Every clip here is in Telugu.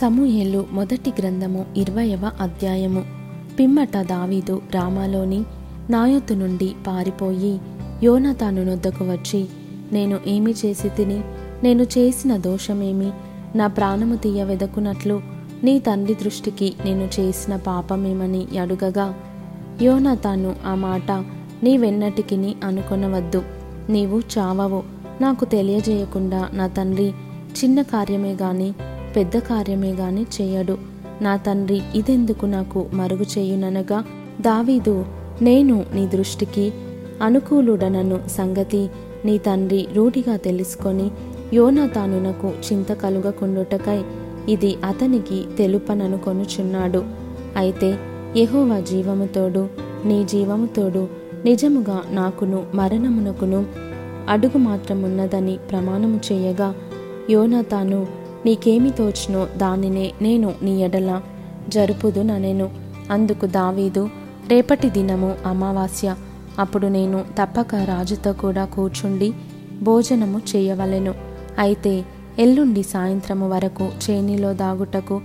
సమూహేలు మొదటి గ్రంథము ఇరవయవ అధ్యాయము. పిమ్మట దావీదు రామాలోని నాయొత్తు నుండి పారిపోయి యోనతాను నొద్దకు వచ్చి నేను ఏమి చేసి తిని? నేను చేసిన దోషమేమి? నా ప్రాణము తీయవెదకునట్లు నీ తండ్రి దృష్టికి నేను చేసిన పాపమేమని అడుగగా యోనతాను ఆ మాట నీ వెన్నటికిని అనుకొనవద్దు. నీవు చావవు. నాకు తెలియజేయకుండా నా తండ్రి చిన్న కార్యమే గాని పెద్ద కార్యమే గాని చేయడు. నా తండ్రి ఇదెందుకు నాకు మరుగు చేయుననగా దావీదు నేను నీ దృష్టికి అనుకూలుడనను సంగతి నీ తండ్రి రూఢిగా తెలుసుకొని యోనాతానునకు చింత కలుగకుండుటకై ఇది అతనికి తెలుపననుకొనుచున్నాడు అయితే యహోవా జీవముతోడు నీ జీవముతోడు నిజముగా నాకును మరణమునకును అడుగు మాత్రమున్నదని ప్రమాణము చేయగా యోనాతాను నీకేమి తోచినో దానినే నేను నీ ఎడల జరుపుదు ననెను. అందుకు దావీదు రేపటి దినము అమావాస్య. అప్పుడు నేను తప్పక రాజుతో కూడా కూర్చుండి భోజనము చేయవలెను. అయితే ఎల్లుండి సాయంత్రము వరకు చేనిలో దాగుటకు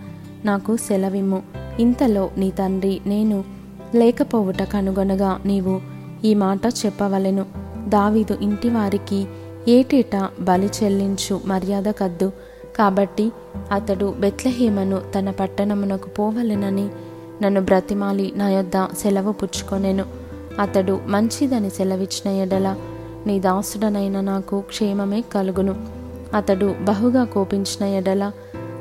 నాకు సెలవిమ్ము. ఇంతలో నీ తండ్రి నేను లేకపోవుట కనుగొనగా నీవు ఈ మాట చెప్పవలెను. దావీదు ఇంటివారికి ఏటేటా బలి చెల్లించు మర్యాద కద్దు. కాబట్టి అతడు బెత్లహేమను తన పట్టణమునకు పోవలెనని నన్ను బ్రతిమాలి నా యొద్ద సెలవు పుచ్చుకొనెను. అతడు మంచిదని సెలవిచ్చిన ఎడల నీ దాసుడనైన నాకు క్షేమమే కలుగును. అతడు బహుగా కోపించిన ఎడల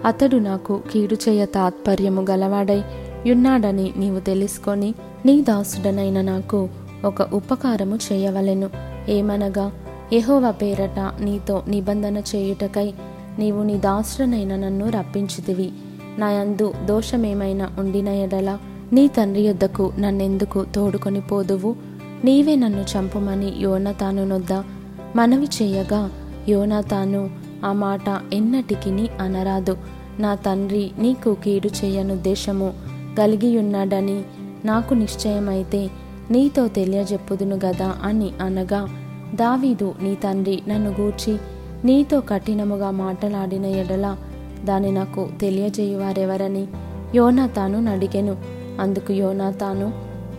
అతడు నాకు కీడు చేయ తాత్పర్యము గలవాడై యున్నాడని నీవు తెలుసుకొని నీ దాసుడనైన నాకు ఒక ఉపకారము చేయవలెను. ఏమనగా యహోవ పేరట నీతో నిబంధన చేయుటకై నీవు నీ దాసుడనైన నన్ను రప్పించితివి. నా యందు దోషమేమైనా ఉండిన ఎడల నీ తండ్రి యొద్దకు నన్నెందుకు తోడుకొని పోదువు? నీవే నన్ను చంపమని యోనతాను నొద్ద. మనవి చేయగా యోనతాను ఆ మాట ఎన్నటికిని అనరాదు. నా తండ్రి నీకు కీడు చేయనుద్దేశము కలిగియున్నాడని నాకు నిశ్చయమైతే నీతో తెలియజెప్పుదును గదా అని అనగా దావీదు నీ తండ్రి నన్ను గూర్చి నీతో కఠినముగా మాటలాడిన ఎడల దాని నాకు తెలియజేయువారెవరని యోనాతాను నడిగెను అందుకు యోనాతాను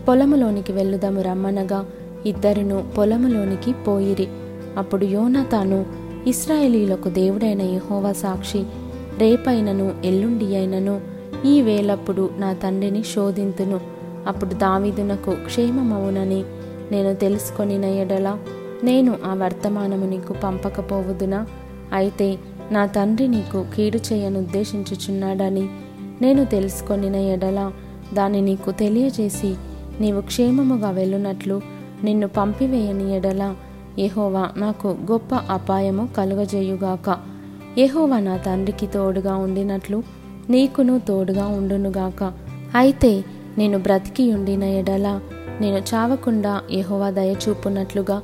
పొలములోనికి వెళ్ళుదము రమ్మనగా ఇద్దరును పొలములోనికి పోయిరి. అప్పుడు యోనాతాను ఇస్రాయేలీలకు దేవుడైన యహోవా సాక్షి రేపైనను ఎల్లుండి అయినను ఈ వేలప్పుడు నా తండ్రిని శోధింతును. అప్పుడు దావీదునకు క్షేమమవునని నేను తెలుసుకొనిన ఎడల నేను ఆ వర్తమానము నీకు పంపకపోవుదునా? అయితే నా తండ్రి నీకు కీడు చేయనుద్దేశించుచున్నాడని నేను తెలుసుకొనిన ఎడల దాన్ని నీకు తెలియజేసి నీవు క్షేమముగా వెళ్ళునట్లు నిన్ను పంపివేయని ఎడల ఎహోవా నాకు గొప్ప అపాయము కలుగజేయుగాక. ఎహోవా నా తండ్రికి తోడుగా ఉండినట్లు నీకును తోడుగా ఉండునుగాక. అయితే నేను బ్రతికి ఉండిన ఎడల నేను చావకుండా యెహోవా దయచూపునట్లుగా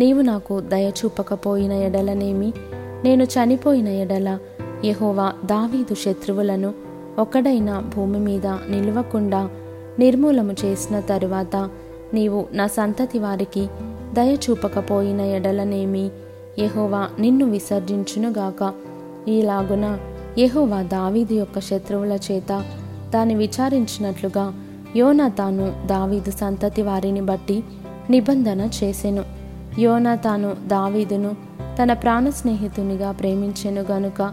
నీవు నాకు దయచూపకపోయిన ఎడలనేమి? నేను చనిపోయిన ఎడల యహోవా దావీదు శత్రువులను ఒకడైన భూమి మీద నిలవకుండా నిర్మూలము చేసిన తరువాత నీవు నా సంతతి వారికి దయచూపకపోయిన ఎడలనేమి? యహోవా నిన్ను విసర్జించునుగాక ఈలాగున యహోవా దావీదు యొక్క శత్రువుల చేత దాన్ని విచారించినట్లుగా యోనాతాను దావీదు సంతతి వారిని బట్టి నిబంధన చేసెను. యోనాతాను దావీదును తన ప్రాణ స్నేహితునిగా ప్రేమించెను గనుక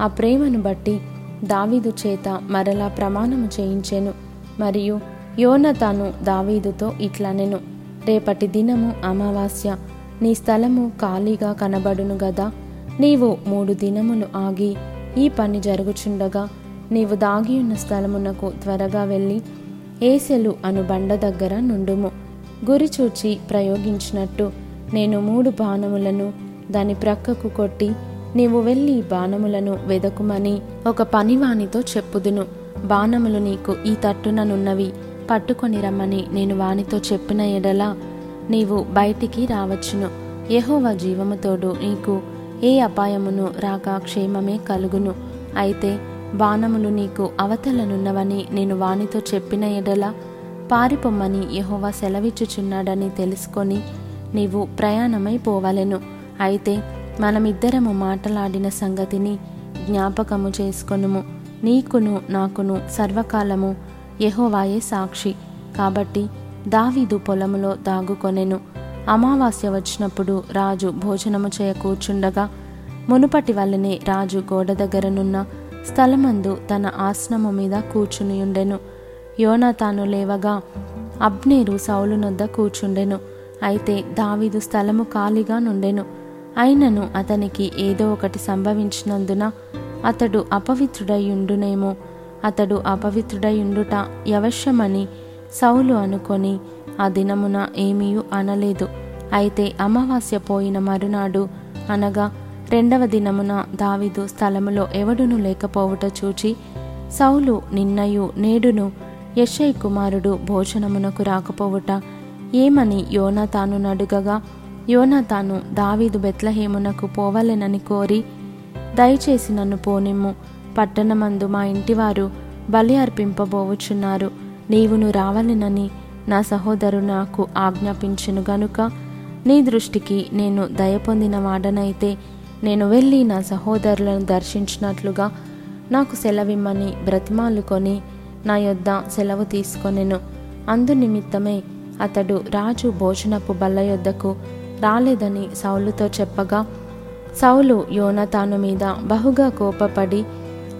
ఆ ప్రేమను బట్టి దావీదు చేత మరలా ప్రమాణము చేయించెను. మరియు యోనతాను దావీదుతో ఇట్లనెను రేపటి దినము అమావాస్య నీ స్థలము ఖాళీగా కనబడును గదా. నీవు మూడు దినములు ఆగి ఈ పని జరుగుచుండగా నీవు దాగియున్న స్థలమునకు త్వరగా వెళ్ళి ఏసెలు అను బండ దగ్గర నుండుము. గురి చూచి ప్రయోగించినట్టు నేను మూడు బాణములను దాని ప్రక్కకు కొట్టి నీవు వెళ్ళి బాణములను వెదకుమని ఒక పనివానితో చెప్పుదును. బాణములు నీకు ఈ తట్టుననున్నవి. పట్టుకొని రమ్మని నేను వానితో చెప్పిన ఎడల నీవు బయటికి రావచ్చును. యహోవ జీవముతోడు నీకు ఏ అపాయమును రాక క్షేమమే కలుగును. అయితే బాణములు నీకు అవతలనున్నవని నేను వానితో చెప్పిన ఎడల పారిపొమ్మని యహోవా సెలవిచ్చుచున్నాడని తెలుసుకొని నీవు ప్రయాణమైపోవలెను అయితే మనమిద్దరము మాటలాడిన సంగతిని జ్ఞాపకము చేసుకొనుము. నీకును నాకును సర్వకాలము యహోవాయే సాక్షి. కాబట్టి దావీదు పొలములో దాగుకొనెను. అమావాస్య వచ్చినప్పుడు రాజు భోజనము చేయ కూర్చుండగా మునుపటి వల్లనే రాజు గోడ దగ్గరనున్న స్థలమందు తన ఆసనము మీద కూర్చునియుండెను. యోనాతాను లేవగా అబ్నేరు సౌలునొద్ద కూర్చుండెను. అయితే దావీదు స్థలము ఖాళీగా నుండెను. అయినను అతనికి ఏదో ఒకటి సంభవించినందున అతడు అపవిత్రుడయుండునేమో. అతడు అపవిత్రుడయుండుట యవశ్యమని సౌలు అనుకొని ఆ దినమున ఏమీయూ అనలేదు. అయితే అమావాస్య పోయిన మరునాడు అనగా రెండవ దినమున దావిదు స్థలములో ఎవడును లేకపోవుట చూచి సౌలు నిన్నయు నేడును యశయ్ కుమారుడు భోజనమునకు రాకపోవుట ఏమని యోనాతాను నడుగగా? యోనాతాను దావీదు బెత్లహేమునకు పోవలెనని కోరి దయచేసి నన్ను పోనిమ్ము. పట్టణమందు మా ఇంటివారు బలి అర్పింపబోవుచున్నారు. నీవును రావలెనని నా సహోదరు నాకు ఆజ్ఞాపించును గనుక నీ దృష్టికి నేను దయ పొందిన వాడనైతే నేను వెళ్ళి నా సహోదరులను దర్శించినట్లుగా నాకు సెలవిమ్మని బ్రతిమాలుకొని నా యొద్ద సెలవు తీసుకొనెను. అందు నిమిత్తమే అతడు రాజు భోజనపు బల్ల యొద్దకు రాలేదని సౌలుతో చెప్పగా సౌలు యోనతాను మీద బహుగా కోపపడి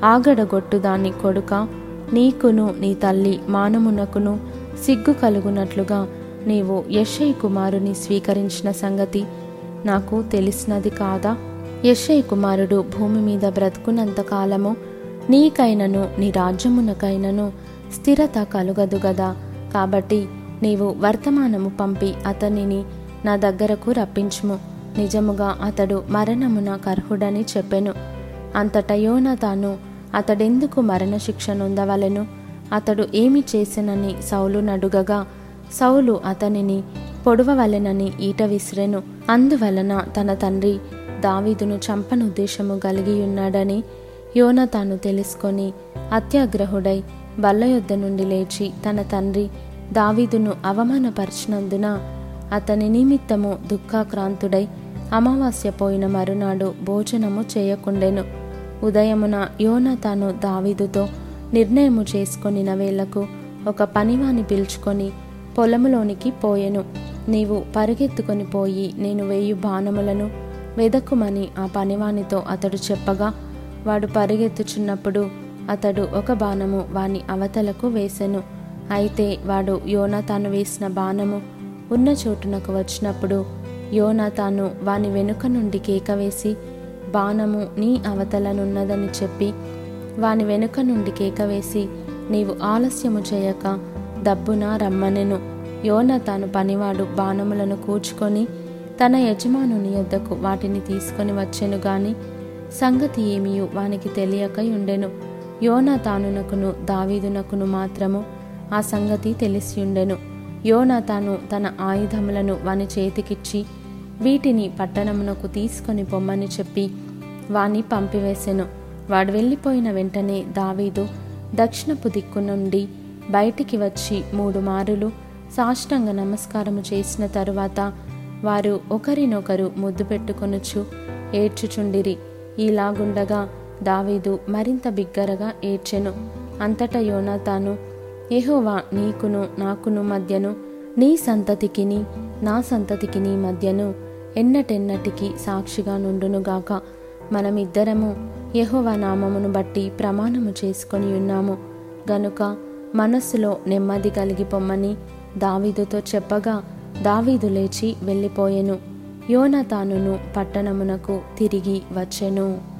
ఆగడగొట్టు దాని కొడుక నీకును నీ తల్లి మానమునకును సిగ్గు కలుగునట్లుగా నీవు యశయ్ కుమారుని స్వీకరించిన సంగతి నాకు తెలిసినది కాదా? యశయ్ కుమారుడు భూమి మీద బ్రతుకున్నంత కాలము నీకైనను నీ రాజ్యమునకైనను స్థిరత కలుగదు గదా? కాబట్టి నీవు వర్తమానము పంపి అతనిని నా దగ్గరకు రప్పించుము. నిజముగా అతడు మరణమున కర్హుడని చెప్పెను. అంతట యోనతాను అతడెందుకు మరణశిక్ష నొందవలెను? అతడు ఏమి చేసినని సౌలు నడుగగా సౌలు అతనిని పొడవవలెనని ఈట విసిరెను. అందువలన తన తండ్రి దావీదును చంపనుద్దేశము కలిగి ఉన్నాడని యోనతాను తెలుసుకొని అత్యాగ్రహుడై బల్ల యొద్ద నుండి లేచి తన తండ్రి దావీదును అవమానపరిచినందున అతని నిమిత్తము దుఃఖాక్రాంతుడై అమావాస్య పోయిన మరునాడు భోజనము చేయకుండెను. ఉదయమున యోన తాను దావీదుతో నిర్ణయము చేసుకొనిన వేళకు ఒక పనివాని పిలుచుకొని పొలములోనికి పోయెను. నీవు పరిగెత్తుకొని పోయి నేను వేయు బాణములను వెదక్కుమని ఆ పనివానితో అతడు చెప్పగా వాడు పరిగెత్తుచున్నప్పుడు అతడు ఒక బాణము వాని అవతలకు వేసెను. అయితే వాడు యోనాతాను వేసిన బాణము ఉన్న చోటునకు వచ్చినప్పుడు యోనాతాను వాని వెనుక నుండి కేక వేసి బాణము నీ అవతలనున్నదని చెప్పి వాని వెనుక నుండి కేక వేసి నీవు ఆలస్యము చేయక దబ్బున రమ్మనెను. యోనతాను పనివాడు బాణములను కూర్చుకొని తన యజమానుని యొద్దకు వాటిని తీసుకొని వచ్చెను గాని సంగతి ఏమియు వానికి తెలియక ఉండెను యోనాతానునకును దావీదునకును మాత్రము ఆ సంగతి తెలిసియుండెను. యోనాతాను తన ఆయుధములను వాని చేతికిచ్చి వీటిని పట్టణమునకు తీసుకొని పొమ్మని చెప్పి వాని పంపివేసెను. వాడు వెళ్ళిపోయిన వెంటనే దావీదు దక్షిణపు దిక్కు నుండి బయటికి వచ్చి మూడు మారులు సాష్టంగ నమస్కారము చేసిన తరువాత వారు ఒకరినొకరు ముద్దు పెట్టుకొనుచు ఏడ్చుచుండిరి. ఇలాగుండగా దావీదు మరింత బిగ్గరగా ఏడ్చెను. అంతటా యోనాతాను యహోవా నీకును నాకును మధ్యను నీ సంతతికిని నా సంతతికిని మధ్యను ఎన్నటెన్నటికి సాక్షిగా నుండునుగాక మనమిద్దరము యెహోవా నామమును బట్టి ప్రమాణము చేసుకొని ఉన్నాము. గనుక మనస్సులో నెమ్మది కలిగి పొమ్మని దావీదుతో చెప్పగా దావీదు లేచి వెళ్ళిపోయెను. యోనతానును పట్టణమునకు తిరిగి వచ్చెను.